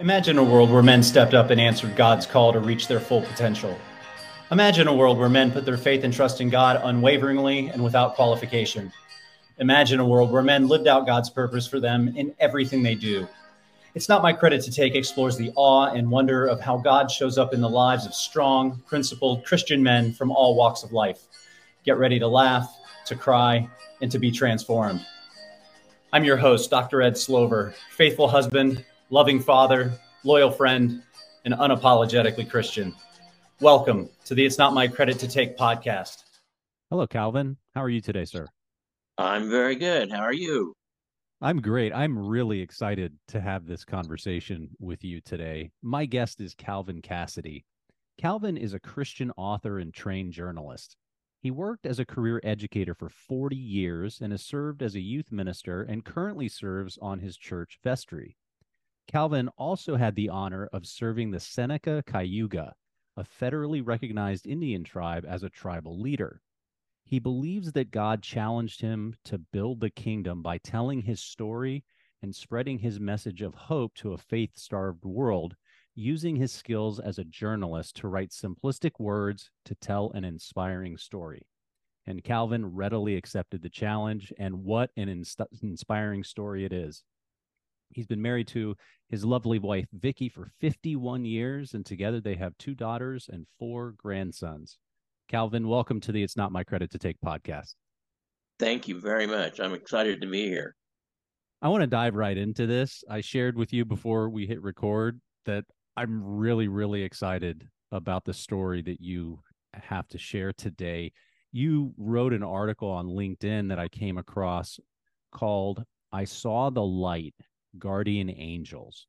Imagine a world where men stepped up and answered God's call to reach their full potential. Imagine a world where men put their faith and trust in God unwaveringly and without qualification. Imagine a world where men lived out God's purpose for them in everything they do. It's Not My Credit to Take explores the awe and wonder of how God shows up in the lives of strong, principled Christian men from all walks of life. Get ready to laugh, to cry, and to be transformed. I'm your host, Dr. Ed Slover, faithful husband, loving father, loyal friend, and unapologetically Christian. Welcome to the It's Not My Credit to Take podcast. Hello, Calvin. How are you today, sir? I'm very good. How are you? I'm great. I'm really excited to have this conversation with you today. My guest is Calvin Cassady. Calvin is a Christian author and trained journalist. He worked as a career educator for 40 years and has served as a youth minister and currently serves on his church vestry. Calvin also had the honor of serving the Seneca Cayuga, a federally recognized Indian tribe, as a tribal leader. He believes that God challenged him to build the kingdom by telling his story and spreading his message of hope to a faith starved world, using his skills as a journalist to write simplistic words to tell an inspiring story. And Calvin readily accepted the challenge, and what an inspiring story it is. He's been married to his lovely wife, Vicky, for 51 years, and together they have two daughters and four grandsons. Calvin, welcome to the It's Not My Credit to Take podcast. Thank you very much. I'm excited to be here. I want to dive right into this. I shared with you before we hit record that I'm really, really excited about the story that you have to share today. You wrote an article on LinkedIn that I came across called I Saw the Light guardian angels.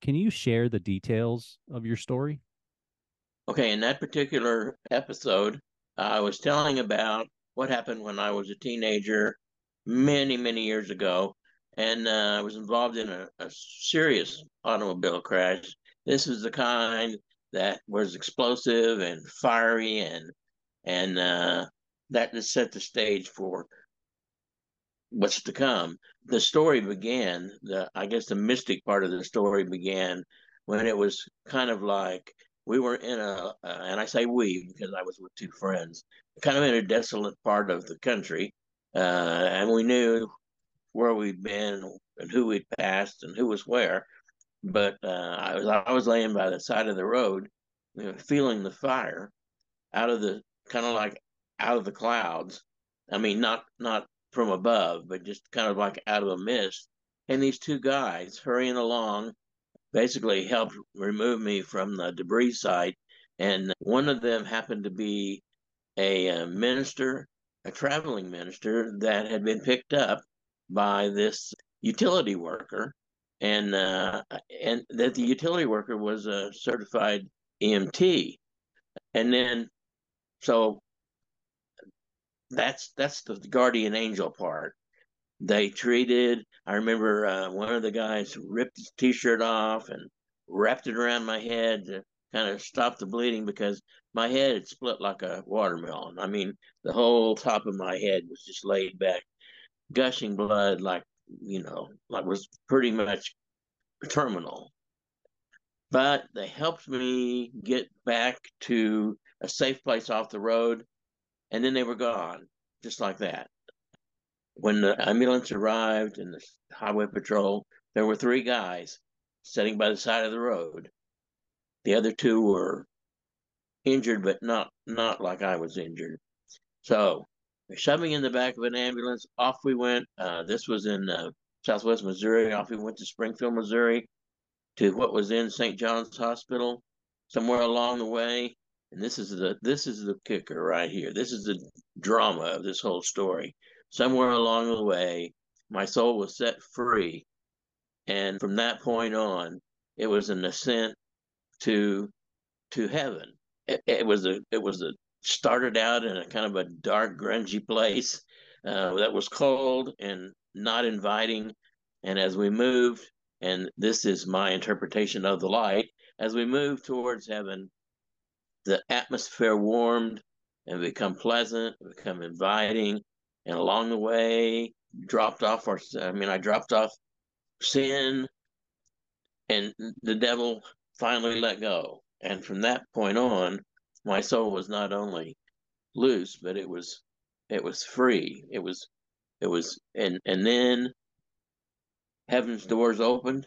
Can you share the details of your story? Okay, in that particular episode, I was telling about what happened when I was a teenager many, many years ago. And uh, I was involved in a, a serious automobile crash. This is the kind that was explosive and fiery, and and uh, that just set the stage for what's to come. The story began, the I guess the mystic part of the story began when it was kind of like we were in a, uh, and I say we because I was with two friends, kind of in a desolate part of the country, uh, and we knew where we'd been and who we'd passed and who was where. But uh, I was I was laying by the side of the road, you know, feeling the fire out of the kind of like out of the clouds. I mean, not not from above, but just kind of like out of a mist. And these two guys hurrying along basically helped remove me from the debris site. And one of them happened to be a, uh, minister, a traveling minister that had been picked up by this utility worker, and uh, and that the utility worker was a certified EMT. And then, so that's that's the guardian angel part. They treated. I remember uh, one of the guys ripped his t-shirt off and wrapped it around my head to kind of stop the bleeding because my head had split like a watermelon. I mean, the whole top of my head was just laid back, gushing blood like you know, like was pretty much terminal. But they helped me get back to a safe place off the road and then they were gone, just like that. When the ambulance arrived and the highway patrol, there were three guys sitting by the side of the road. The other two were injured, but not not like I was injured. So shoving in the back of an ambulance. Off we went. Uh, this was in uh, Southwest Missouri. Off we went to Springfield, Missouri, to what was in St. John's Hospital. Somewhere along the way, and this is the this is the kicker right here. This is the drama of this whole story. Somewhere along the way, my soul was set free, and from that point on, it was an ascent to to heaven. It, it was a it was a started out in a kind of a dark, grungy place uh, that was cold and not inviting. And as we moved, and this is my interpretation of the light, as we moved towards heaven, the atmosphere warmed and become pleasant, become inviting, and along the way dropped off our. I mean, I dropped off sin and the devil finally let go. And from that point on, my soul was not only loose, but it was it was free. It was it was and and then heaven's doors opened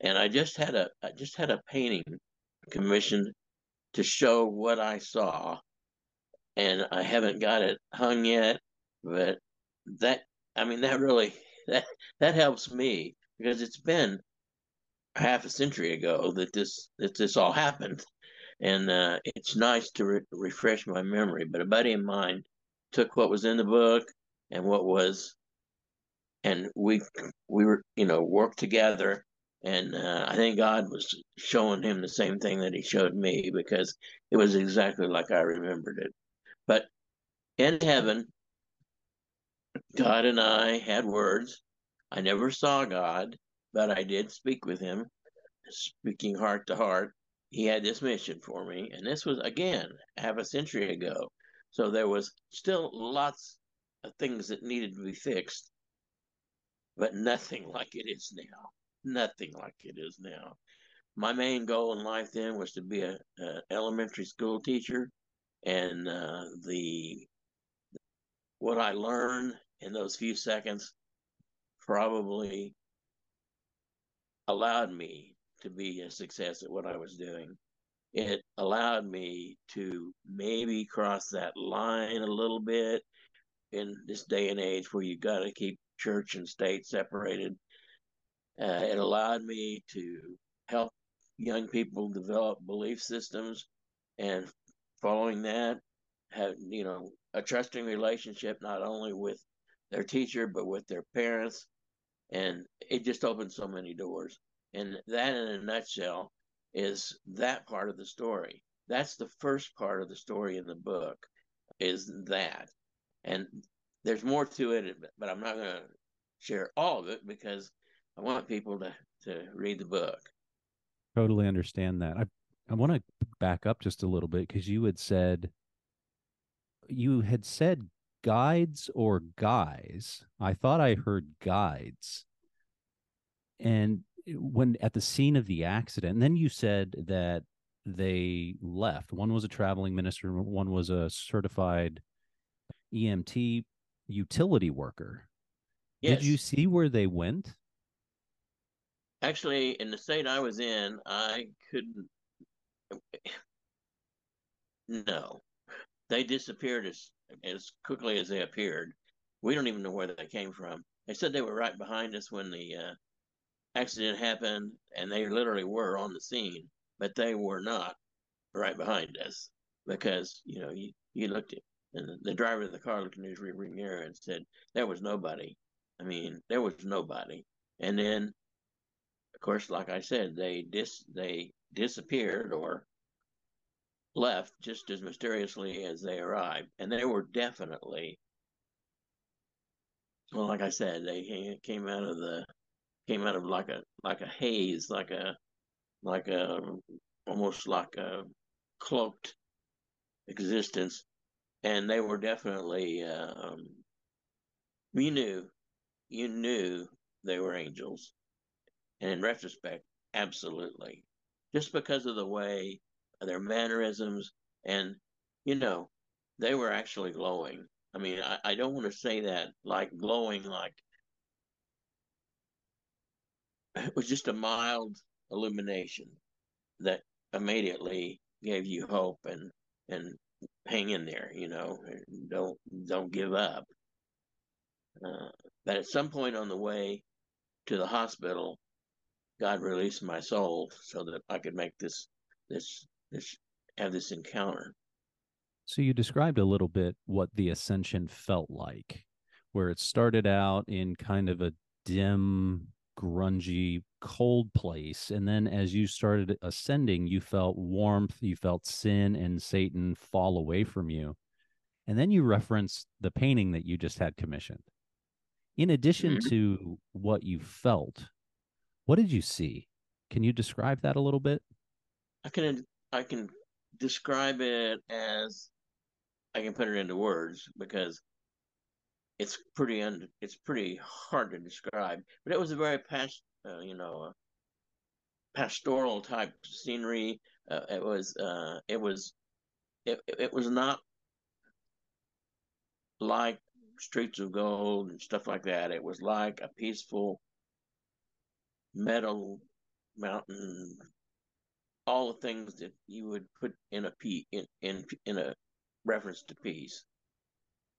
and I just had a I just had a painting commissioned to show what I saw. And I haven't got it hung yet, but that I mean that really that that helps me because it's been half a century ago that this that this all happened, and uh, it's nice to re- refresh my memory. But a buddy of mine took what was in the book and what was, and we we were you know worked together, and uh, I think God was showing him the same thing that He showed me because it was exactly like I remembered it. But in heaven, God and I had words. I never saw God, but I did speak with him, speaking heart to heart. He had this mission for me, and this was again half a century ago. So there was still lots of things that needed to be fixed, but nothing like it is now. Nothing like it is now. My main goal in life then was to be a, elementary school teacher, and uh, the what I learned in those few seconds probably allowed me to be a success at what I was doing. It allowed me to maybe cross that line a little bit in this day and age where you got to keep church and state separated. Uh, it allowed me to help young people develop belief systems. And following that have you know a trusting relationship not only with their teacher but with their parents. And it just opened so many doors. And that in a nutshell is that part of the story. That's the first part of the story in the book is that. And there's more to it but i'm not going to share all of it because i want people to to read the book totally understand that i i want to back up just a little bit because you had said you had said guides or guys. I thought I heard guides. And when at the scene of the accident, and then you said that they left. One was a traveling minister, one was a certified EMT utility worker. Yes. Did you see where they went? Actually, in the state I was in, I couldn't. No, they disappeared as as quickly as they appeared. We don't even know where they came from. They said they were right behind us when the uh, accident happened, and they literally were on the scene, but they were not right behind us because you know you, you looked at and the driver of the car looked in his rearview mirror and said there was nobody. I mean, there was nobody. And then, of course, like I said, they dis they disappeared or left just as mysteriously as they arrived. And they were definitely, well, like I said, they came out of the, came out of like a, like a haze, like a, like a, almost like a cloaked existence. And they were definitely, um, you knew, you knew they were angels. And in retrospect, absolutely. Just because of the way their mannerisms, and you know, they were actually glowing. I mean, I, I don't want to say that like glowing, like it was just a mild illumination that immediately gave you hope and and hang in there, you know, don't don't give up. Uh, but at some point on the way to the hospital, God released my soul so that I could make this this this have this encounter. So you described a little bit what the ascension felt like, where it started out in kind of a dim, grungy, cold place, and then as you started ascending, you felt warmth, you felt sin and Satan fall away from you. And then you referenced the painting that you just had commissioned. In addition mm-hmm. to what you felt, what did you see? Can you describe that a little bit? I can I can describe it as I can put it into words because it's pretty un, it's pretty hard to describe. But it was a very past, uh, you know, pastoral type scenery. Uh, it was uh, it was it, it was not like streets of gold and stuff like that. It was like a peaceful meadow mountain, all the things that you would put in a p in in in a reference to peace.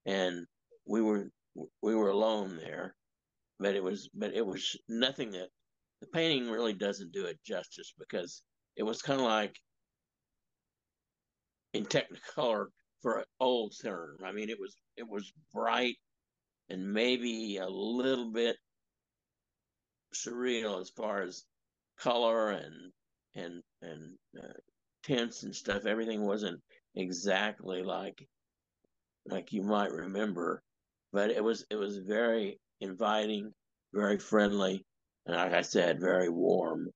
And we were we were alone there, but it was but it was nothing that the painting really doesn't do it justice because it was kind of like in technicolor for an old term. I mean, it was it was bright and maybe a little bit surreal as far as color and and and uh, tints and stuff. Everything wasn't exactly like like you might remember, but it was it was very inviting, very friendly, and like I said, very warm.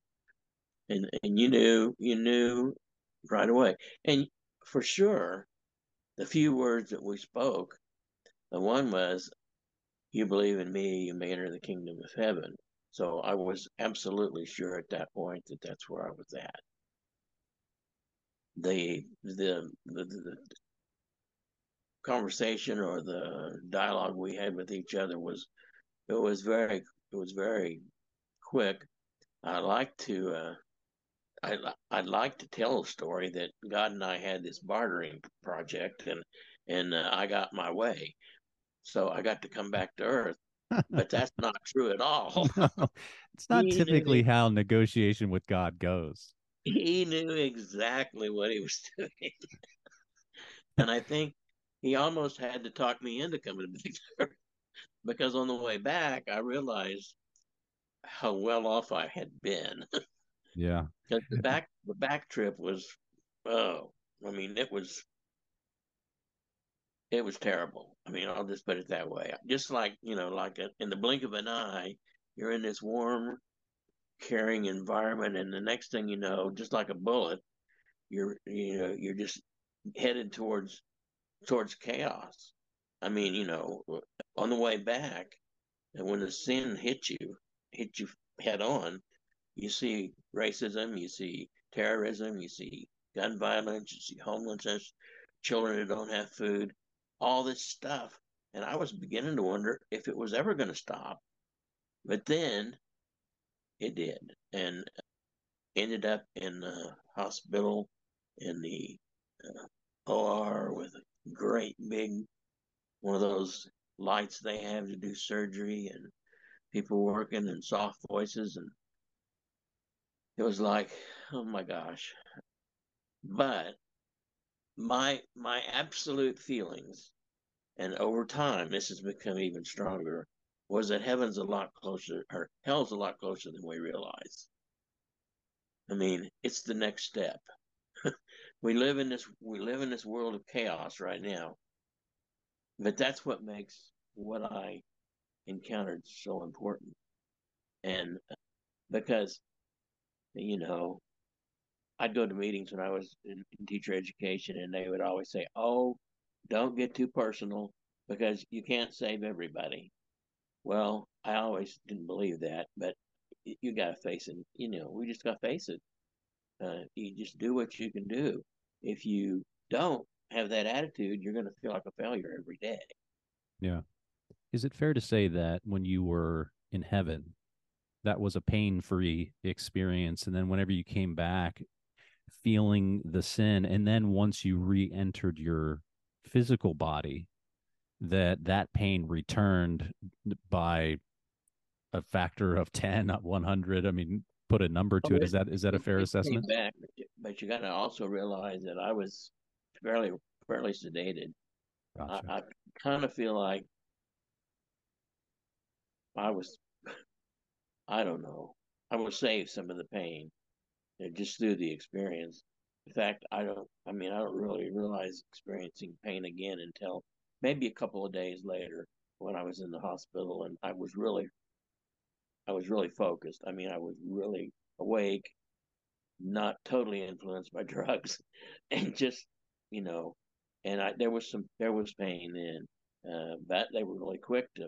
And and you knew you knew right away, and for sure, the few words that we spoke, the one was, "You believe in me, you may enter the kingdom of heaven." So I was absolutely sure at that point that that's where I was at. The the the, the conversation or the dialogue we had with each other was it was very it was very quick. I like to uh, I I'd like to tell a story that God and I had this bartering project and and uh, I got my way, so I got to come back to Earth. But that's not true at all. it's not he typically how negotiation with God goes. He knew exactly what he was doing, and I think he almost had to talk me into coming back because on the way back I realized how well off I had been. yeah. Because the back the back trip was oh, I mean it was it was terrible. I mean, I'll just put it that way. Just like, you know, like a, in the blink of an eye, you're in this warm, caring environment and the next thing you know, just like a bullet, you're you know, you're just headed towards towards chaos. I mean, you know, on the way back, and when the sin hits you, hits you head on, you see racism, you see terrorism, you see gun violence, you see homelessness, children who don't have food, all this stuff. And I was beginning to wonder if it was ever going to stop. But then it did. And ended up in the hospital in the uh, OR with a great big one of those lights they have to do surgery and people working and soft voices and it was like oh my gosh but my my absolute feelings and over time this has become even stronger was that heaven's a lot closer or hell's a lot closer than we realize. I mean it's the next step. We live in this we live in this world of chaos right now. But that's what makes what i encountered so important. And uh, because you know I'd go to meetings when I was in, in teacher education, and they would always say, "Oh, don't get too personal because you can't save everybody." Well, I always didn't believe that, but you got to face it. You know, we just got to face it. Uh, you just do what you can do. If you don't have that attitude, you're going to feel like a failure every day. Yeah. Is it fair to say that when you were in heaven, that was a pain free experience? And then whenever you came back, feeling the sin and then once you re-entered your physical body that that pain returned by a factor of 10 not 100 i mean put a number oh, to it. is that is that a fair assessment? back, but you got to also realize that i was fairly fairly sedated. Gotcha. I, I kind of feel like i was i don't know. I was saved some of the pain just through the experience. In fact, I don't. I mean, I don't really realize experiencing pain again until maybe a couple of days later when I was in the hospital, and I was really, I was really focused. I mean, I was really awake, not totally influenced by drugs, and just, you know, and I there was some there was pain then, uh, but they were really quick to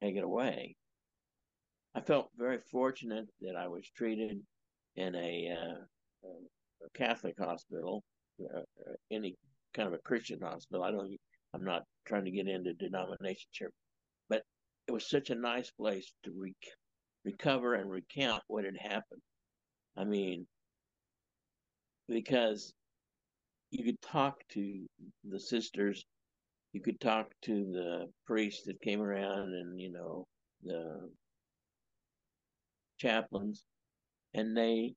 take it away. I felt very fortunate that I was treated in a, uh, a Catholic hospital, uh, any kind of a Christian hospital. I don't. I'm not trying to get into denominations here, but it was such a nice place to re- recover and recount what had happened. I mean, because you could talk to the sisters, you could talk to the priests that came around, and you know the chaplains, and they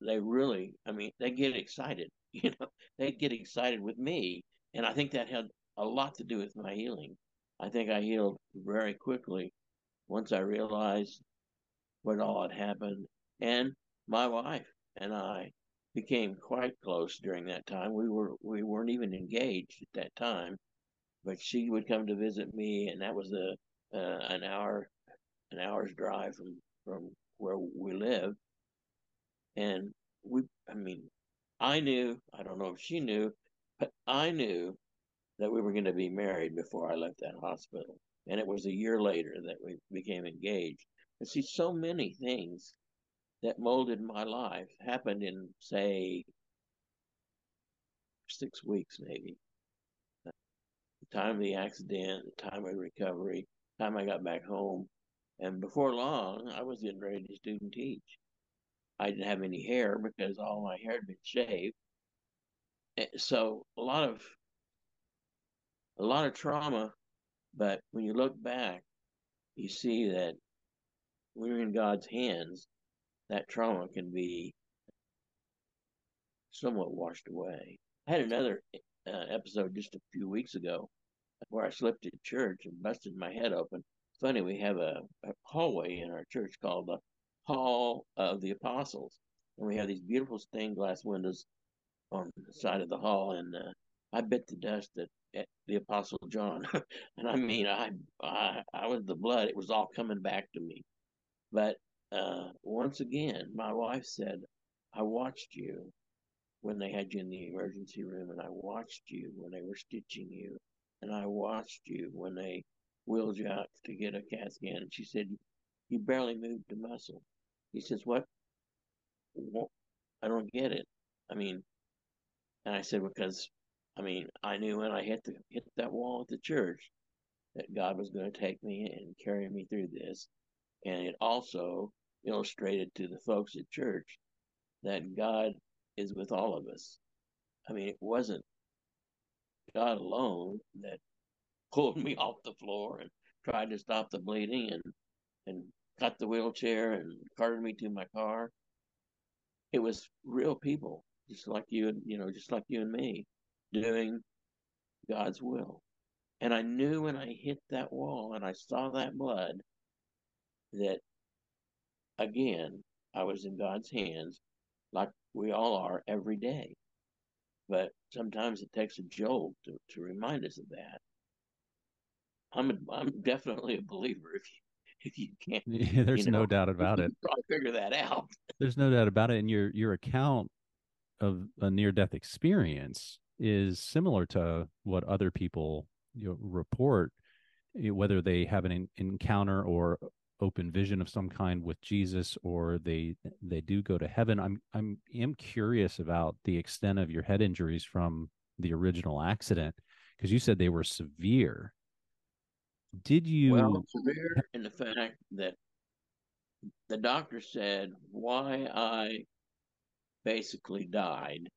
they really, I mean, they get excited. You know, they get excited with me, and I think that had a lot to do with my healing. I think I healed very quickly once I realized what all had happened, and my wife and I became quite close during that time. We were we weren't even engaged at that time, but she would come to visit me, and that was a uh, an hour an hour's drive from from where we live, and we I mean I knew I don't know if she knew, but I knew that we were going to be married before I left that hospital, and it was a year later that we became engaged. And see, so many things that molded my life happened in, say, six weeks, maybe. The time of the accident, the time of recovery, time I got back home. And before long, I was getting ready to student teach. I didn't have any hair because all my hair had been shaved. Eh, so a lot of a lot of trauma, but when you look back, you see that we're in God's hands that trauma can be somewhat washed away. I had another uh, episode just a few weeks ago where I slipped at church and busted my head open. Funny, we have a, a hallway in our church called the Hall of the Apostles, and we have these beautiful stained glass windows on the side of the hall. And uh, I bit the dust at, at the Apostle John, and I mean, I, I I was the blood; it was all coming back to me. But uh, once again, my wife said, I watched you when they had you in the emergency room, and I watched you when they were stitching you, and I watched you when they wheeled you out to get a CAT scan. And she said, You barely moved a muscle. He says, What? I don't get it. I mean, and I said, Because, I mean, I knew when I hit the hit that wall at the church that God was going to take me and carry me through this. And it also illustrated to the folks at church that God is with all of us. I mean, it wasn't God alone that pulled me off the floor and tried to stop the bleeding and and cut the wheelchair and carted me to my car. It was real people, just like you and you know, just like you and me, doing God's will. And I knew when I hit that wall and I saw that blood that again, I was in God's hands, like we all are every day. But sometimes it takes a jolt to, to remind us of that. I'm a, I'm definitely a believer. If you you can't, yeah, there's you know, no doubt about it. Probably figure that out. There's no doubt about it. And your your account of a near death experience is similar to what other people you know, report, eh, whether they have an encounter or open vision of some kind with Jesus or they they do go to heaven. I'm I'm am curious about the extent of your head injuries from the original accident because you said they were severe. Did you well severe in the fact that the doctor said why I basically died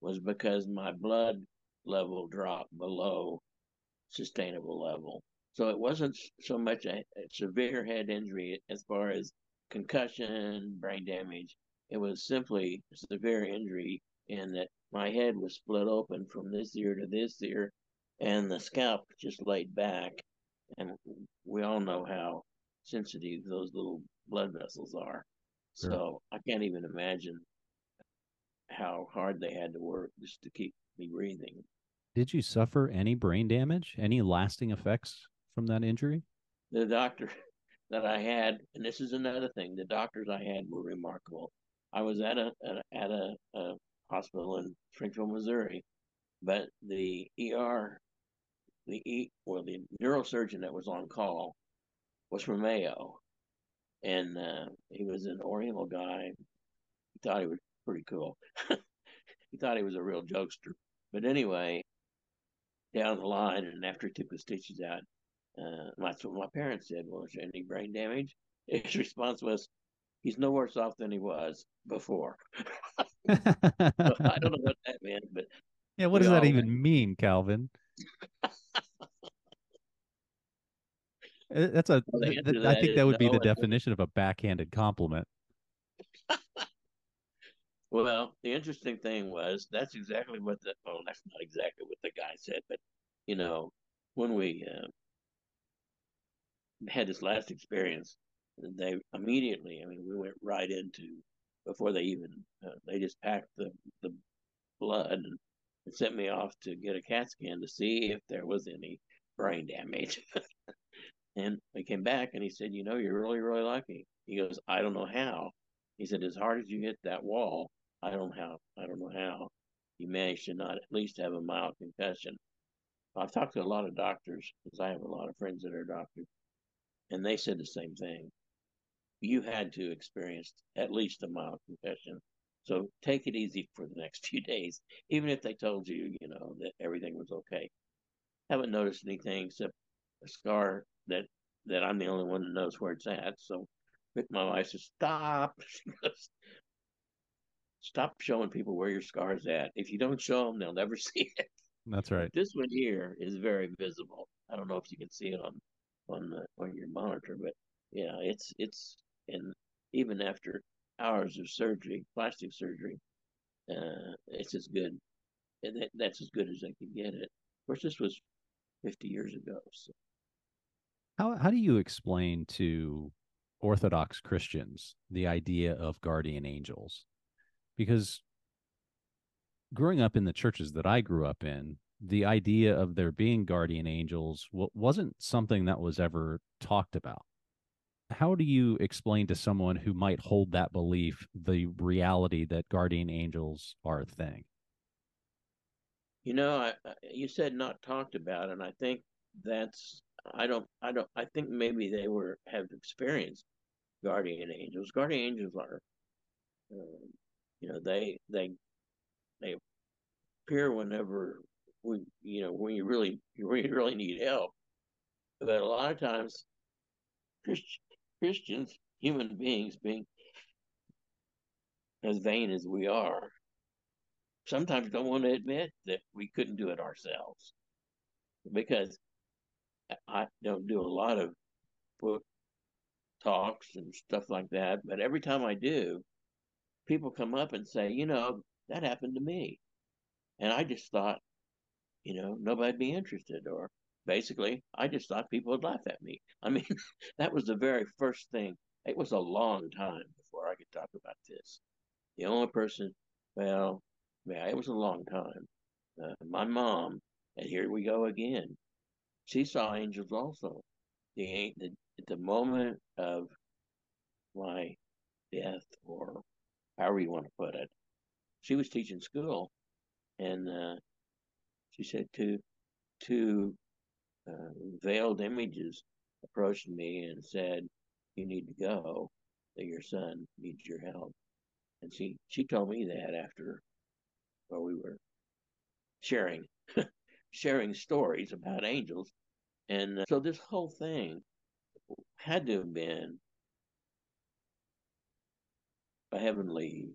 was because my blood level dropped below sustainable level. So it wasn't so much a, a severe head injury as far as concussion, brain damage. It was simply a severe injury in that my head was split open from this ear to this ear, and the scalp just laid back. And we all know how sensitive those little blood vessels are. Sure. So I can't even imagine how hard they had to work just to keep me breathing. Did you suffer any brain damage? Any lasting effects from that injury? The doctor that I had, and this is another thing, the doctors I had were remarkable. I was at a at a, a hospital in Springfield, Missouri, but the ER, the E, well, the neurosurgeon that was on call was from Mayo, and uh, he was an Oriental guy. He thought he was pretty cool. he thought he was a real jokester. But anyway, down the line, and after he took the stitches out, uh, that's what my parents said. Well, is there any brain damage? His response was, "He's no worse off than he was before." I don't know what that meant, but yeah, what does that even mean, Calvin? Uh, that's a. Well, th- th- I think that would be the definition of a backhanded compliment. well, the interesting thing was that's exactly what the. Oh, that's not exactly what the guy said, but you know, when we uh, had this last experience, they immediately. I mean, we went right into before they even. Uh, they just packed the the blood and, and sent me off to get a CAT scan to see if there was any brain damage. And we came back and he said, You know, you're really, really lucky. He goes, I don't know how. He said, As hard as you hit that wall, I don't know how I don't know how you managed to not at least have a mild concussion. I've talked to a lot of doctors because I have a lot of friends that are doctors, and they said the same thing. You had to experience at least a mild concussion. So take it easy for the next few days, even if they told you, you know, that everything was okay. Haven't noticed anything except a scar that that I'm the only one that knows where it's at. So my wife says, "Stop." She goes, "Stop showing people where your scar's at. If you don't show them, they'll never see it." That's right. This one here is very visible. I don't know if you can see it on on the, on your monitor, but yeah, it's it's and even after hours of surgery, plastic surgery, uh, it's as good, and that, that's as good as I can get it. Of course, this was 50 years ago. So. How how do you explain to Orthodox Christians the idea of guardian angels? Because growing up in the churches that I grew up in, the idea of there being guardian angels wasn't something that was ever talked about. How do you explain to someone who might hold that belief the reality that guardian angels are a thing? You know, I, you said not talked about, and I think that's I don't I don't I think maybe they were have experienced guardian angels. Guardian angels are, uh, you know, they they they appear whenever we you know when you really when you really, need help. But a lot of times, Christ, Christians, human beings, being as vain as we are, sometimes don't want to admit that we couldn't do it ourselves because I don't do a lot of book talks and stuff like that, but every time I do, people come up and say, you know, that happened to me. And I just thought, you know, nobody'd be interested. Or basically, I just thought people would laugh at me. I mean, that was the very first thing. It was a long time before I could talk about this. The only person, well, yeah, it was a long time. Uh, my mom, and here we go again she saw angels also. The, the at the moment of my death, or however you want to put it, she was teaching school, and uh, she said two two uh, veiled images approached me and said, "You need to go. That your son needs your help." And she she told me that after, well, we were sharing sharing stories about angels. And so this whole thing had to have been a heavenly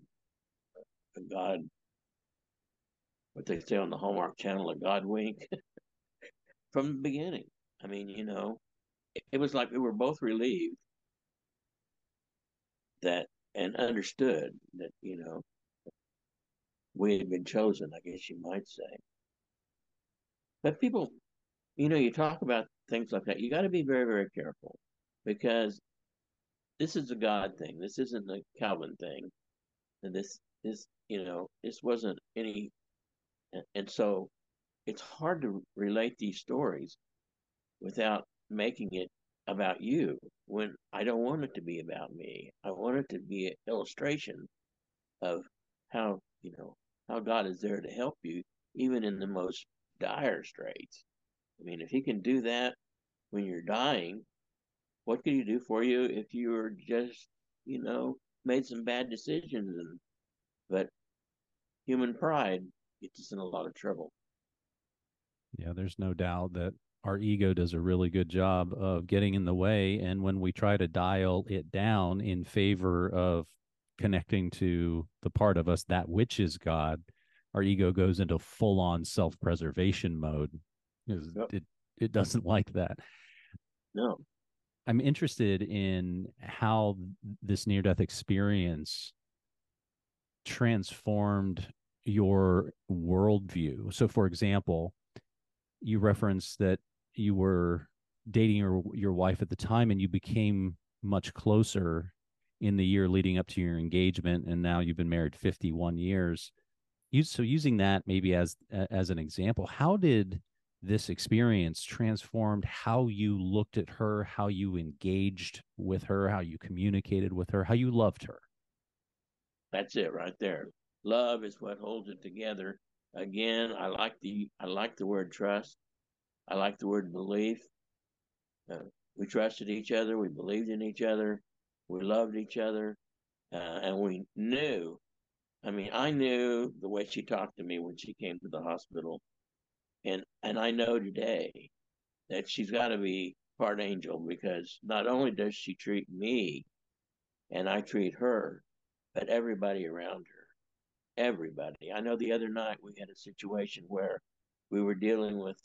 a God, what they say on the Hallmark Channel, a God wink from the beginning. I mean, you know, it, it was like we were both relieved that and understood that, you know, we had been chosen, I guess you might say. But people, you know, you talk about things like that. You got to be very, very careful because this is a God thing. This isn't a Calvin thing. And this, this, you know, this wasn't any. And so it's hard to relate these stories without making it about you when I don't want it to be about me. I want it to be an illustration of how, you know, how God is there to help you even in the most dire straits. I mean, if he can do that when you're dying, what could he do for you if you were just, you know, made some bad decisions? And but human pride gets us in a lot of trouble. Yeah, there's no doubt that our ego does a really good job of getting in the way. And when we try to dial it down in favor of connecting to the part of us that which is God, our ego goes into full on self preservation mode. Yep. It, it doesn't like that. No. I'm interested in how this near death experience transformed your worldview. So, for example, you referenced that you were dating your your wife at the time and you became much closer in the year leading up to your engagement and now you've been married 51 years you so using that maybe as as an example how did this experience transformed how you looked at her how you engaged with her how you communicated with her how you loved her that's it right there love is what holds it together again i like the i like the word trust I like the word belief. Uh, we trusted each other. We believed in each other. We loved each other. Uh, and we knew, I mean, I knew the way she talked to me when she came to the hospital. And, and I know today that she's got to be part angel because not only does she treat me and I treat her, but everybody around her. Everybody. I know the other night we had a situation where we were dealing with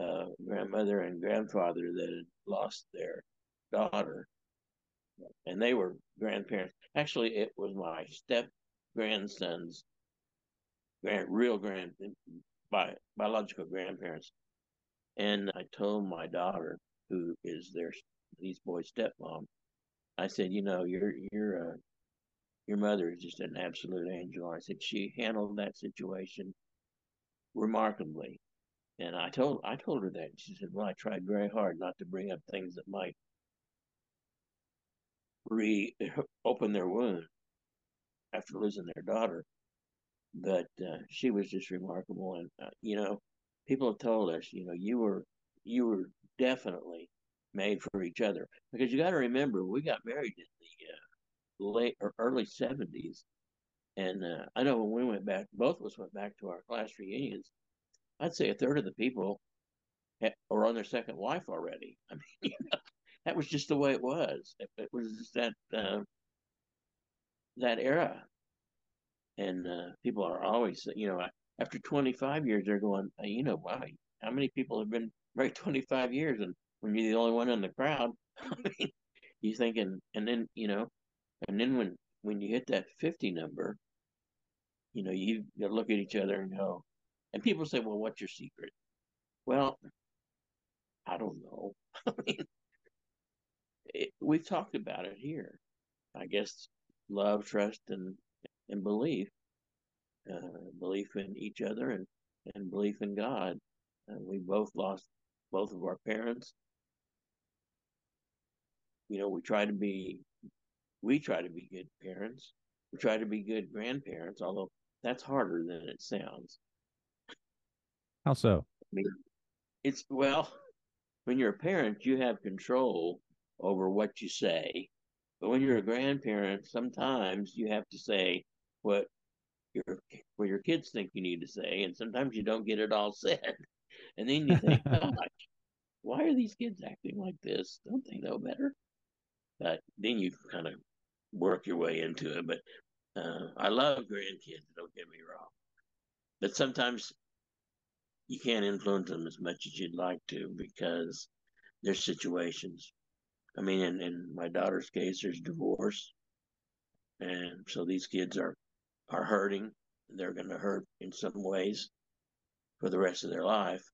uh, grandmother and grandfather that had lost their daughter, and they were grandparents. Actually, it was my step grandson's grand, real grand, bi- biological grandparents. And I told my daughter, who is their these boys' stepmom, I said, you know, your your uh, your mother is just an absolute angel. I said she handled that situation remarkably. And I told I told her that. She said, "Well, I tried very hard not to bring up things that might reopen their wound after losing their daughter." But uh, she was just remarkable, and uh, you know, people have told us, you know, you were you were definitely made for each other because you got to remember we got married in the uh, late or early seventies, and uh, I know when we went back, both of us went back to our class reunions I'd say a third of the people are on their second wife already. I mean, you know, that was just the way it was. It, it was just that uh, that era, and uh, people are always, you know, after 25 years, they're going, you know, wow, how many people have been married 25 years, and when you're the only one in the crowd, mean, you thinking, and then you know, and then when when you hit that 50 number, you know, you to look at each other and go, and people say, well, what's your secret? Well, I don't know. I mean, it, we've talked about it here. I guess love, trust, and and belief, uh, belief in each other, and and belief in God. Uh, we both lost both of our parents. You know, we try to be, we try to be good parents. We try to be good grandparents, although that's harder than it sounds. How so? I mean, it's well, when you're a parent, you have control over what you say. But when you're a grandparent, sometimes you have to say what your what your kids think you need to say, and sometimes you don't get it all said. And then you think, gosh, why are these kids acting like this? Don't they know better? But then you kind of work your way into it. But uh, I love grandkids. Don't get me wrong. But sometimes you can't influence them as much as you'd like to because there's situations. I mean, in, in my daughter's case, there's divorce, and so these kids are are hurting. They're going to hurt in some ways for the rest of their life,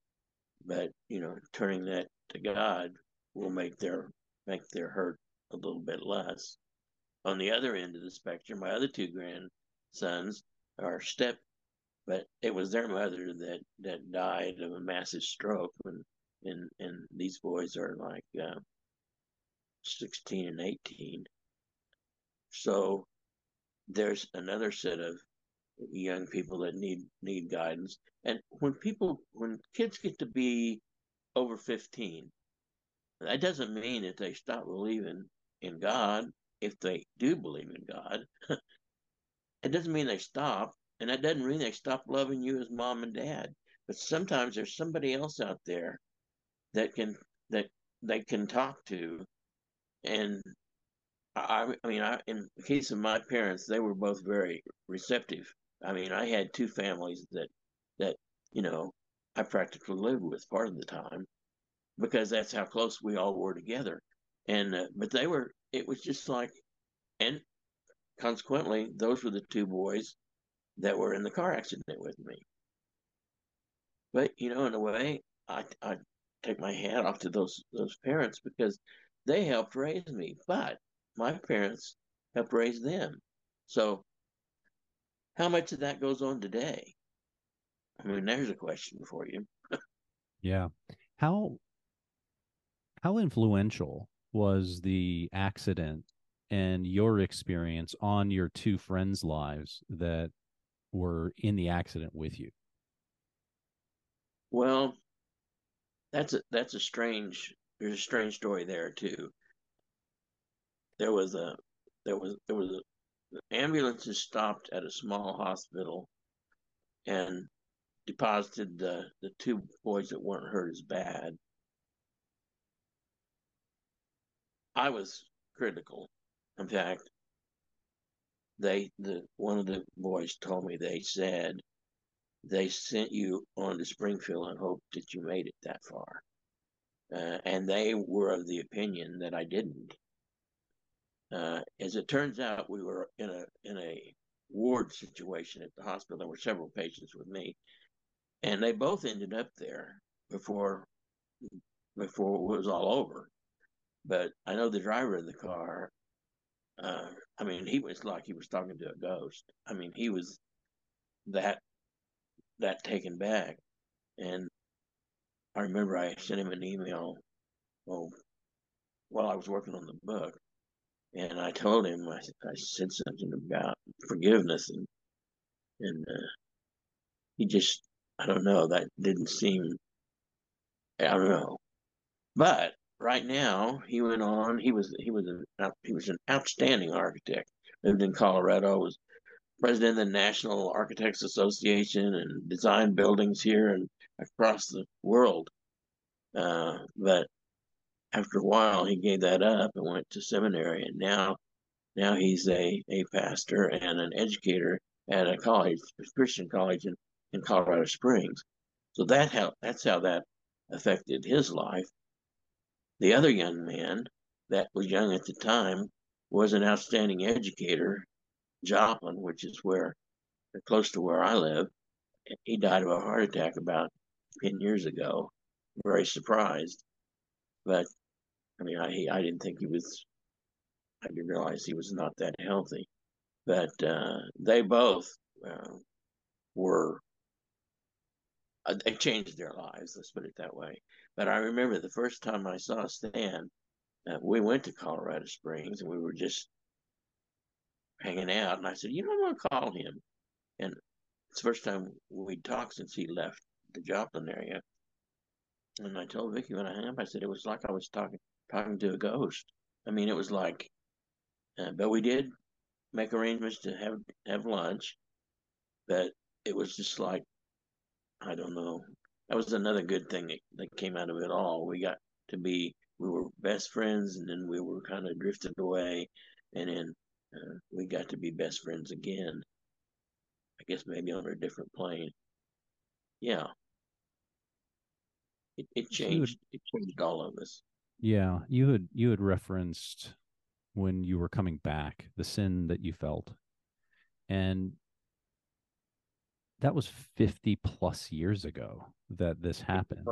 but you know, turning that to God will make their make their hurt a little bit less. On the other end of the spectrum, my other two grandsons are step but it was their mother that that died of a massive stroke and and and these boys are like uh, 16 and 18 so there's another set of young people that need need guidance and when people when kids get to be over 15 that doesn't mean that they stop believing in God if they do believe in God. it doesn't mean they stop, and that doesn't mean they stop loving you as mom and dad. But sometimes there's somebody else out there that can that they can talk to, and I, I mean, I, in the case of my parents, they were both very receptive. I mean, I had two families that that you know I practically lived with part of the time because that's how close we all were together. And uh, but they were, it was just like, and consequently, those were the two boys that were in the car accident with me. But you know, in a way, I I take my hat off to those those parents because they helped raise me. But my parents helped raise them. So how much of that goes on today? I mean, there's a question for you. yeah. How how influential was the accident and your experience on your two friends' lives that were in the accident with you? Well, that's a that's a strange there's a strange story there too. There was a there was there was a the ambulances stopped at a small hospital and deposited the the two boys that weren't hurt as bad. I was critical. In fact, they the one of the boys told me they said they sent you on to Springfield and hoped that you made it that far. Uh, and they were of the opinion that I didn't. Uh, as it turns out, we were in a in a ward situation at the hospital. There were several patients with me, and they both ended up there before before it was all over. But I know the driver of the car. Uh, I mean, he was like he was talking to a ghost. I mean, he was that that taken back. And I remember I sent him an email well, while I was working on the book. And I told him, I, I said something about forgiveness. And, and uh, he just, I don't know, that didn't seem, I don't know. But right now, he went on, he was, he was, an, he was an outstanding architect, lived in Colorado, was president of the National Architects Association and designed buildings here and across the world. Uh, but after a while, he gave that up and went to seminary, and now, now he's a, a pastor and an educator at a college, a Christian college in, in Colorado Springs. So that how that's how that affected his life. The other young man that was young at the time was an outstanding educator Joplin, which is where close to where I live. He died of a heart attack about 10 years ago. Very surprised. But I mean, I, I didn't think he was, I didn't realize he was not that healthy. But uh, they both uh, were, uh, they changed their lives, let's put it that way. But I remember the first time I saw Stan, uh, we went to Colorado Springs and we were just hanging out, and I said, "You know, I'm gonna call him." And it's the first time we'd talked since he left the Joplin area. And I told Vicky when I hung up, I said it was like I was talking talking to a ghost. I mean, it was like, uh, but we did make arrangements to have have lunch, but it was just like, I don't know. That was another good thing that, that came out of it all. We got to be, we were best friends, and then we were kind of drifted away, and then uh, we got to be best friends again. I guess maybe on a different plane. Yeah. It, it changed. It changed all of us. Yeah, you had you had referenced when you were coming back the sin that you felt, and that was fifty plus years ago that this happened.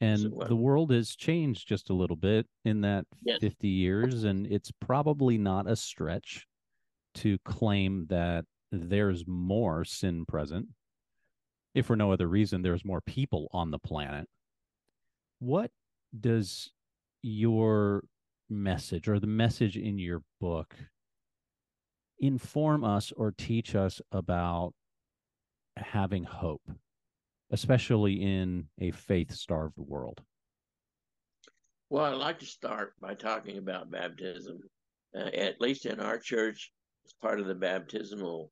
And the world has changed just a little bit in that yes. 50 years. And it's probably not a stretch to claim that there's more sin present. If for no other reason, there's more people on the planet. What does your message or the message in your book inform us or teach us about having hope? especially in a faith starved world? Well, I'd like to start by talking about baptism. Uh, at least in our church, as part of the baptismal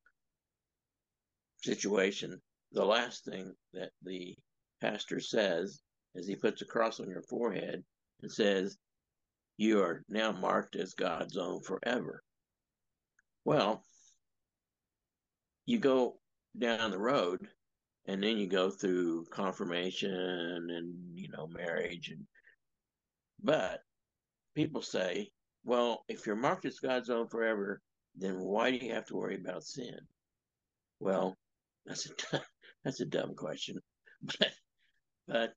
situation, the last thing that the pastor says is he puts a cross on your forehead and says, You are now marked as God's own forever. Well, you go down the road and then you go through confirmation and you know marriage and but people say well if you're marked as god's own forever then why do you have to worry about sin well that's a that's a dumb question but but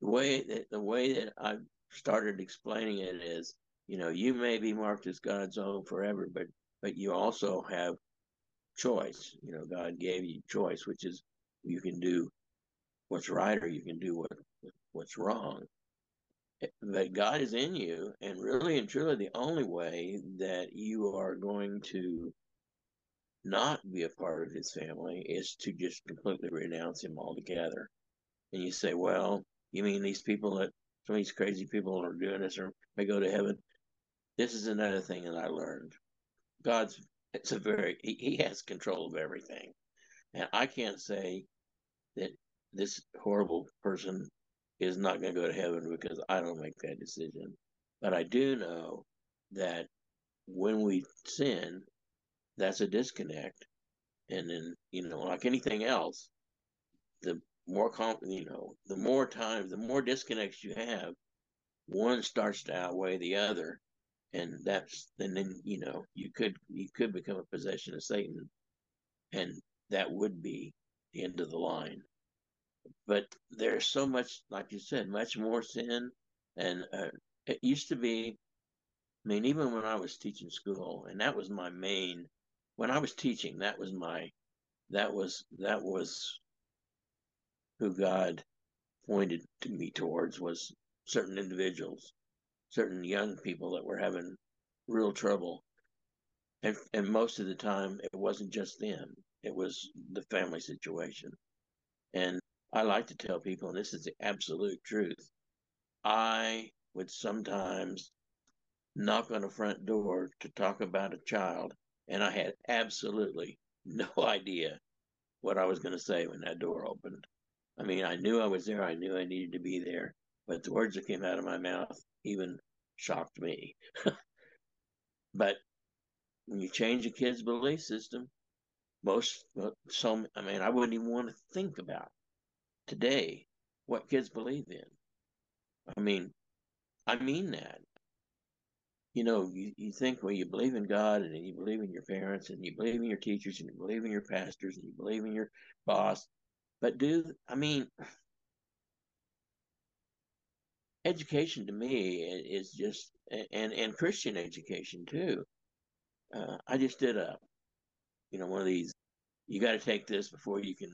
the way that the way that i started explaining it is you know you may be marked as god's own forever but but you also have choice you know god gave you choice which is you can do what's right or you can do what what's wrong. But God is in you, and really and truly, the only way that you are going to not be a part of His family is to just completely renounce Him altogether. And you say, "Well, you mean these people that some of these crazy people are doing this, or may go to heaven?" This is another thing that I learned. God's it's a very he, he has control of everything. And I can't say that this horrible person is not going to go to heaven because I don't make that decision. But I do know that when we sin, that's a disconnect. And then, you know, like anything else, the more, comp- you know, the more times, the more disconnects you have, one starts to outweigh the other. And that's, and then, you know, you could, you could become a possession of Satan. And that would be the end of the line. But there's so much, like you said, much more sin. And uh, it used to be, I mean, even when I was teaching school, and that was my main, when I was teaching, that was my, that was, that was who God pointed to me towards was certain individuals, certain young people that were having real trouble. And, and most of the time, it wasn't just them it was the family situation. And I like to tell people, and this is the absolute truth, I would sometimes knock on a front door to talk about a child, and I had absolutely no idea what I was going to say when that door opened. I mean, I knew I was there, I knew I needed to be there, but the words that came out of my mouth even shocked me. but when you change a kid's belief system, most some i mean i wouldn't even want to think about today what kids believe in. I mean i mean that. You know you, you think well you believe in god and you believe in your parents and you believe in your teachers and you believe in your pastors and you believe in your boss but do i mean education to me is just and and christian education too uh, i just did a you know, one of these, you got to take this before you can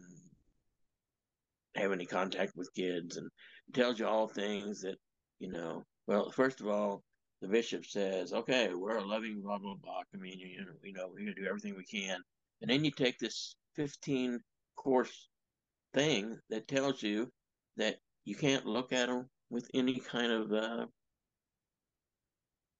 have any contact with kids. And tells you all things that, you know, well, first of all, the bishop says, okay, we're a loving blah, blah, blah communion. You know, we know we're to do everything we can. And then you take this 15 course thing that tells you that you can't look at them with any kind of, uh,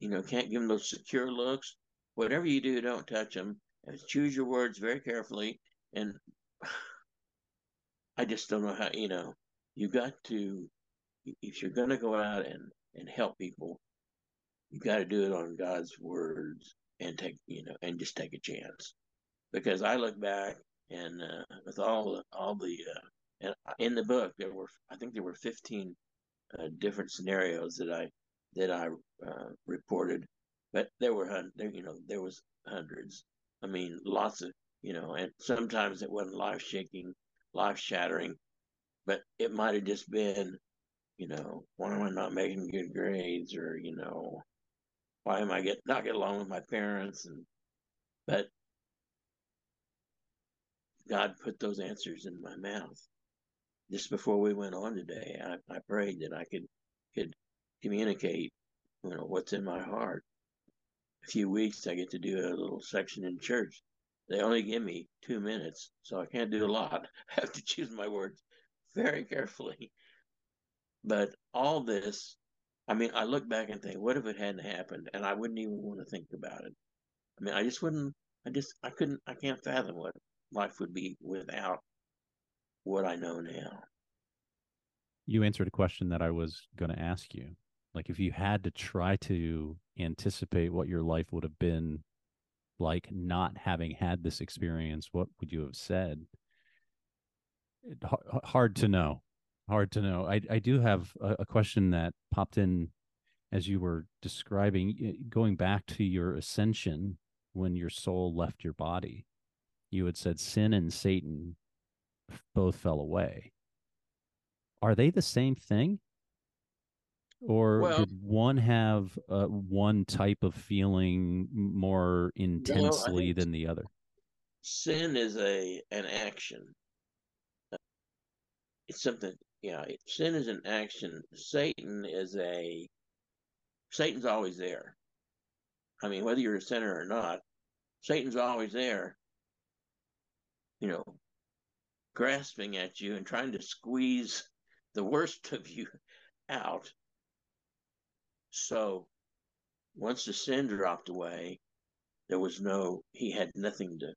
you know, can't give them those secure looks. Whatever you do, don't touch them choose your words very carefully. And I just don't know how, you know, you got to, if you're going to go out and, and help people, you got to do it on God's words and take, you know, and just take a chance. Because I look back and uh, with all all the, uh, and in the book there were, I think there were 15 uh, different scenarios that I, that I uh, reported, but there were, there, you know, there was hundreds. I mean, lots of, you know, and sometimes it wasn't life shaking, life shattering, but it might have just been, you know, why am I not making good grades? Or, you know, why am I get not get along with my parents? And but God put those answers in my mouth. Just before we went on today, I, I prayed that I could could communicate, you know, what's in my heart A few weeks, I get to do a little section in church. They only give me two minutes, so I can't do a lot. I have to choose my words very carefully. But all this I mean, I look back and think, what if it hadn't happened? And I wouldn't even want to think about it. I mean, I just wouldn't, I just, I couldn't, I can't fathom what life would be without what I know now. You answered a question that I was going to ask you. Like, if you had to try to anticipate what your life would have been like not having had this experience, what would you have said? It, hard to know. Hard to know. I, I do have a, a question that popped in as you were describing, eh, going back to your ascension when your soul left your body. You had said sin and Satan both fell away. Are they the same thing? Or well, did one have uh, one type of feeling more intensely than the other? Sin is a an action. It's something, yeah. Sin is an action. Satan is a Satan's always there. I mean, whether you're a sinner or not, Satan's always there. You know, grasping at you and trying to squeeze the worst of you out. So once the sin dropped away, there was no he had nothing to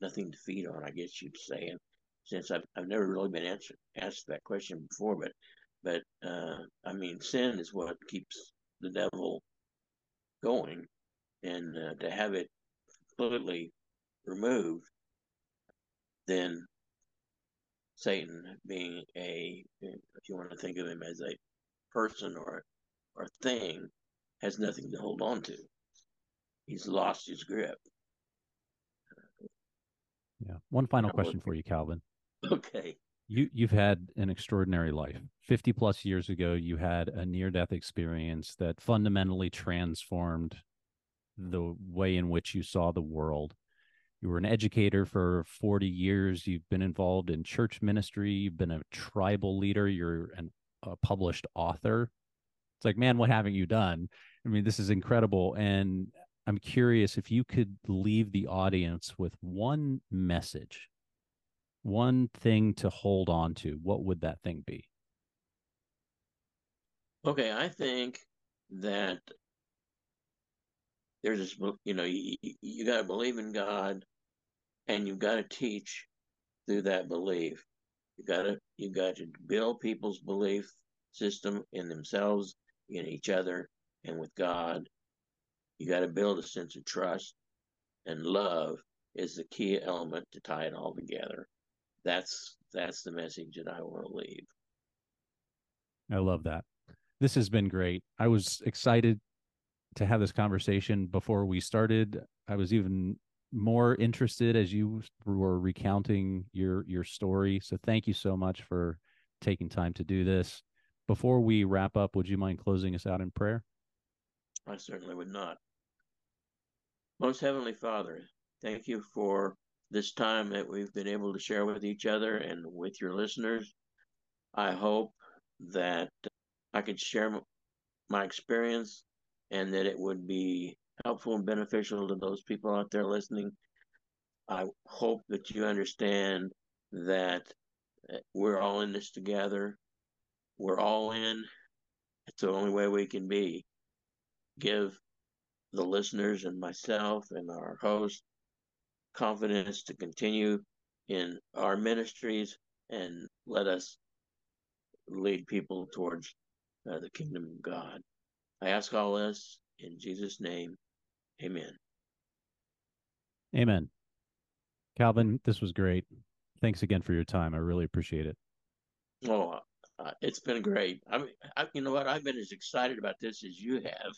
nothing to feed on, I guess you'd say. And since I've I've never really been answered asked that question before, but but uh, I mean sin is what keeps the devil going, and uh, to have it completely removed, then Satan being a, if you want to think of him as a person or or thing, has nothing to hold on to. He's lost his grip. Yeah. One final question for you, Calvin. Okay. You you've had an extraordinary life. 50 plus years ago, you had a near death experience that fundamentally transformed the way in which you saw the world you were an educator for 40 years you've been involved in church ministry you've been a tribal leader you're an, a published author. It's like man what haven't you done? I mean this is incredible and i'm curious if you could leave the audience with one message one thing to hold on to what would that thing be? Okay i think that there's this you know you, you got to believe in god and you've got to teach through that belief. You got to you got to build people's belief system in themselves, in each other, and with God. You got to build a sense of trust, and love is the key element to tie it all together. That's that's the message that I want to leave. I love that. This has been great. I was excited to have this conversation before we started. I was even more interested as you were recounting your your story. So thank you so much for taking time to do this. Before we wrap up, would you mind closing us out in prayer? I certainly would not. Most Heavenly Father, thank you for this time that we've been able to share with each other and with your listeners. I hope that I could share my experience and that it would be helpful and beneficial to those people out there listening. I hope that you understand that uh, we're all in this together. We're all in. It's the only way we can be. Give the listeners and myself and our host confidence to continue in our ministries and let us lead people towards uh, the kingdom of God. I ask all this in Jesus' name. Amen. Amen. Calvin, this was great. Thanks again for your time. I really appreciate it. Oh, uh, it's been great. I mean, I, you know what? I've been as excited about this as you have.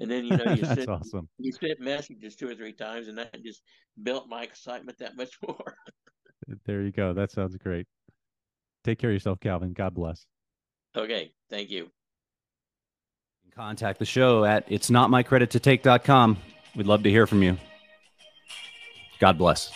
And then you know you That's awesome. You sent messages two or three times, and that just built my excitement that much more. there you go. That sounds great. Take care of yourself, Calvin. God bless. Okay. Thank you contact the show at it's not my credit to take.com. We'd love to hear from you. God bless.